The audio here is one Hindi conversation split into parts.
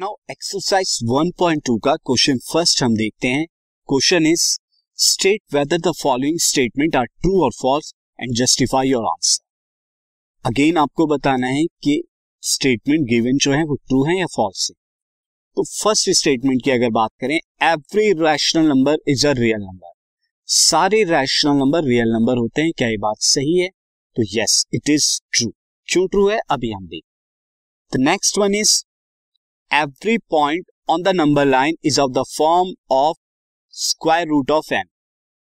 नाउ एक्सरसाइज 1.2 का क्वेश्चन फ़र्स्ट हम देखते हैं। Question is state whether the following statement are true और false and justify your answer again आपको बताना है कि स्टेटमेंट गिवन जो है वो ट्रू है या फॉल्स है। तो फ़र्स्ट स्टेटमेंट की अगर बात करें every rational number is a real number सारे रैशनल नंबर रियल नंबर होते हैं, क्या ये बात सही है? तो यस इट इज़ ट्रू क्यों ट्रू है? अभी हम देख। The next one is every point on the number line is of the form of square root of M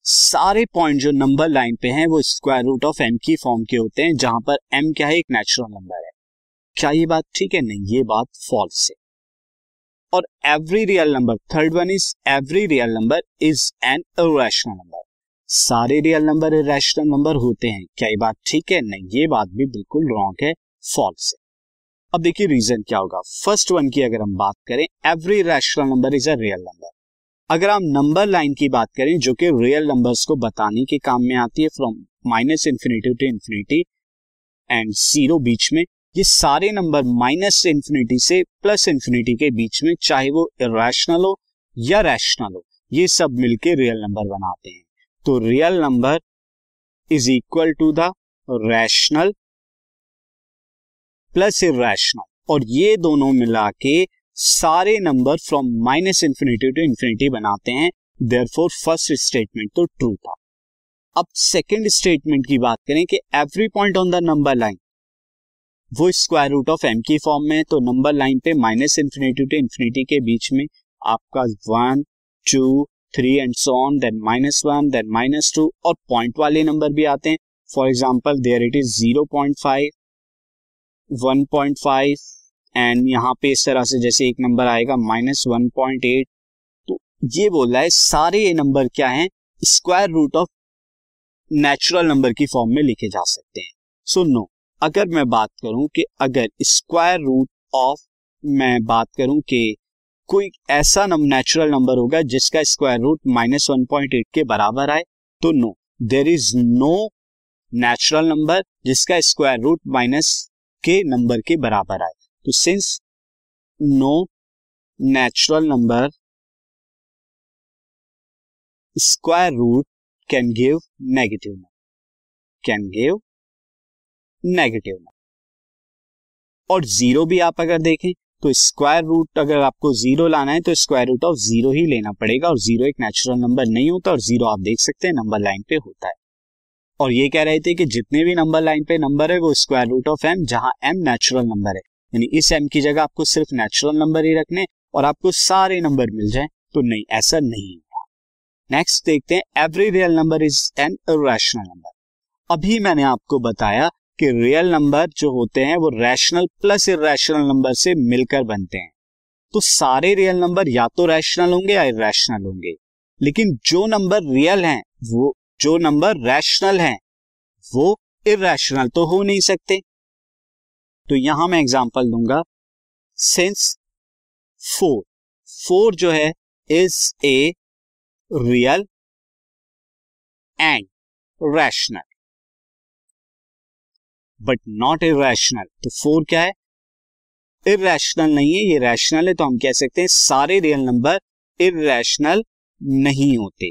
सारे पॉइंट जो नंबर लाइन पे हैं, वो स्क्वायर रूट ऑफ़ एम की फॉर्म के होते हैं, जहाँ पर एम क्या है, एक नेचुरल नंबर है। क्या ये बात ठीक है? नहीं, ये बात फॉल्स है। और every real number third one is every real number is an irrational number सारे रियल नंबर इरेशनल नंबर होते हैं। क्या ये बात ठीक है? नहीं, ये बात भी बिल्कुल रॉन्ग है फॉल्स है। अब देखिए रीजन क्या होगा। फ़र्स्ट वन की अगर हम बात करें every rational number is a real number अगर हम नंबर लाइन की बात करें, जो कि रियल नंबर्स को बताने के काम में आती है from minus infinity to infinity and zero बीच में, ये सारे नंबर माइनस इंफिनिटी से प्लस इंफिनिटी के बीच में, चाहे वो इरेशनल हो या रैशनल हो, ये सब मिलके रियल नंबर बनाते हैं। तो real number is equal to the rational plus irrational और ये दोनों मिला के सारे number from minus infinity to infinity बनाते हैं. देयर फोर फ़र्स्ट स्टेटमेंट तो ट्रू था. अब सेकेंड स्टेटमेंट की बात करें कि every point on the number line वो स्क्वायर रूट ऑफ़ एम की फॉर्म में तो नंबर लाइन पे माइनस इंफिनिटी टू इंफिनिटी के बीच में आपका one two three and so on then minus one then minus two और पॉइंट वाले नंबर भी आते हैं. For example there it is zero point five 1.5 and यहाँ पे इस तरह से जैसे एक नंबर आएगा माइनस वन पॉइंट एट तो ये बोल रहा है सारे ये नंबर क्या हैं? Square root of natural number की फॉर्म में लिखे जा सकते हैं। सो so, नो no, अगर मैं बात करूँ कि अगर स्क्वायर रूट ऑफ़ मैं बात करूँ कि कोई ऐसा नेचुरल नंबर होगा जिसका square root minus one point eight के बराबर आए तो no there is no natural number जिसका स्क्वायर रूट माइनस के नंबर के बराबर आए। तो since no natural number square root can give negative number can give negative number और ज़ीरो भी आप अगर देखें तो स्क्वायर रूट अगर आपको ज़ीरो लाना है तो स्क्वायर रूट ऑफ़ ज़ीरो ही लेना पड़ेगा। और ज़ीरो एक नेचुरल नंबर नहीं होता, और ज़ीरो आप देख सकते हैं नंबर लाइन पे होता है। और ये कह रहे थे कि जितने भी नंबर लाइन पे नंबर है, वो स्क्वायर रूट ऑफ़ एम जहाँ एम नेचुरल नंबर है। यानी इस एम की जगह आपको सिर्फ़ नेचुरल नंबर ही रखने और आपको सारे नंबर मिल जाए तो नहीं, ऐसा नहीं होगा नेक्स्ट देखते हैं every real number is an irrational number अभी मैंने आपको बताया कि रियल नंबर जो होते हैं, वो रैशनल प्लस इरेशनल नंबर से मिलकर बनते हैं। तो सारे रियल नंबर या तो रैशनल होंगे या इरेशनल होंगे। लेकिन जो नंबर रियल हैं, वो जो नंबर रैशनल हैं, वो इरेशनल तो हो नहीं सकते। तो यहाँ मैं एग्जांपल दूँगा। सिंस फोर फोर जो है is a real and rational but not irrational तो फोर क्या है? इरेशनल नहीं है, ये रैशनल है तो हम कह सकते हैं सारे रियल नंबर इरेशनल नहीं होते।